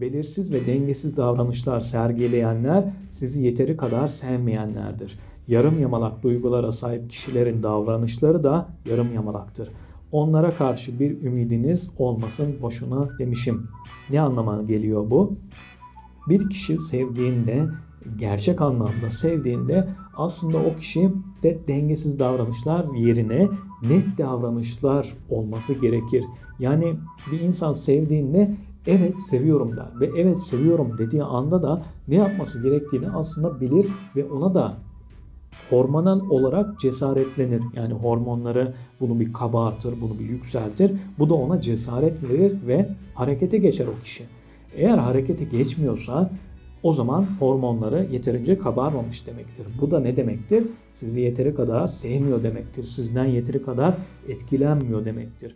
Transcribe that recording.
Belirsiz ve dengesiz davranışlar sergileyenler sizi yeteri kadar sevmeyenlerdir. Yarım yamalak duygulara sahip kişilerin davranışları da yarım yamalaktır. Onlara karşı bir ümidiniz olmasın boşuna demişim. Ne anlama geliyor bu? Bir kişi sevdiğinde, gerçek anlamda sevdiğinde aslında o kişi de dengesiz davranışlar yerine net davranışlar olması gerekir. Yani bir insan sevdiğinde evet seviyorum der ve evet seviyorum dediği anda da ne yapması gerektiğini aslında bilir ve ona da hormonal olarak cesaretlenir. Yani hormonları bunu bir kabartır, bunu bir yükseltir. Bu da ona cesaret verir ve harekete geçer o kişi. Eğer harekete geçmiyorsa o zaman hormonları yeterince kabarmamış demektir. Bu da ne demektir? Sizi yeteri kadar sevmiyor demektir. Sizden yeteri kadar etkilenmiyor demektir.